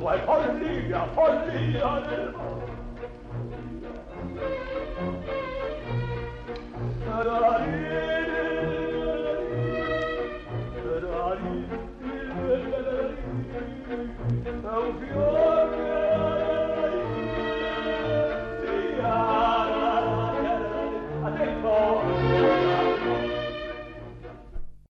alto, è follia, follia nel mondo. È un fiore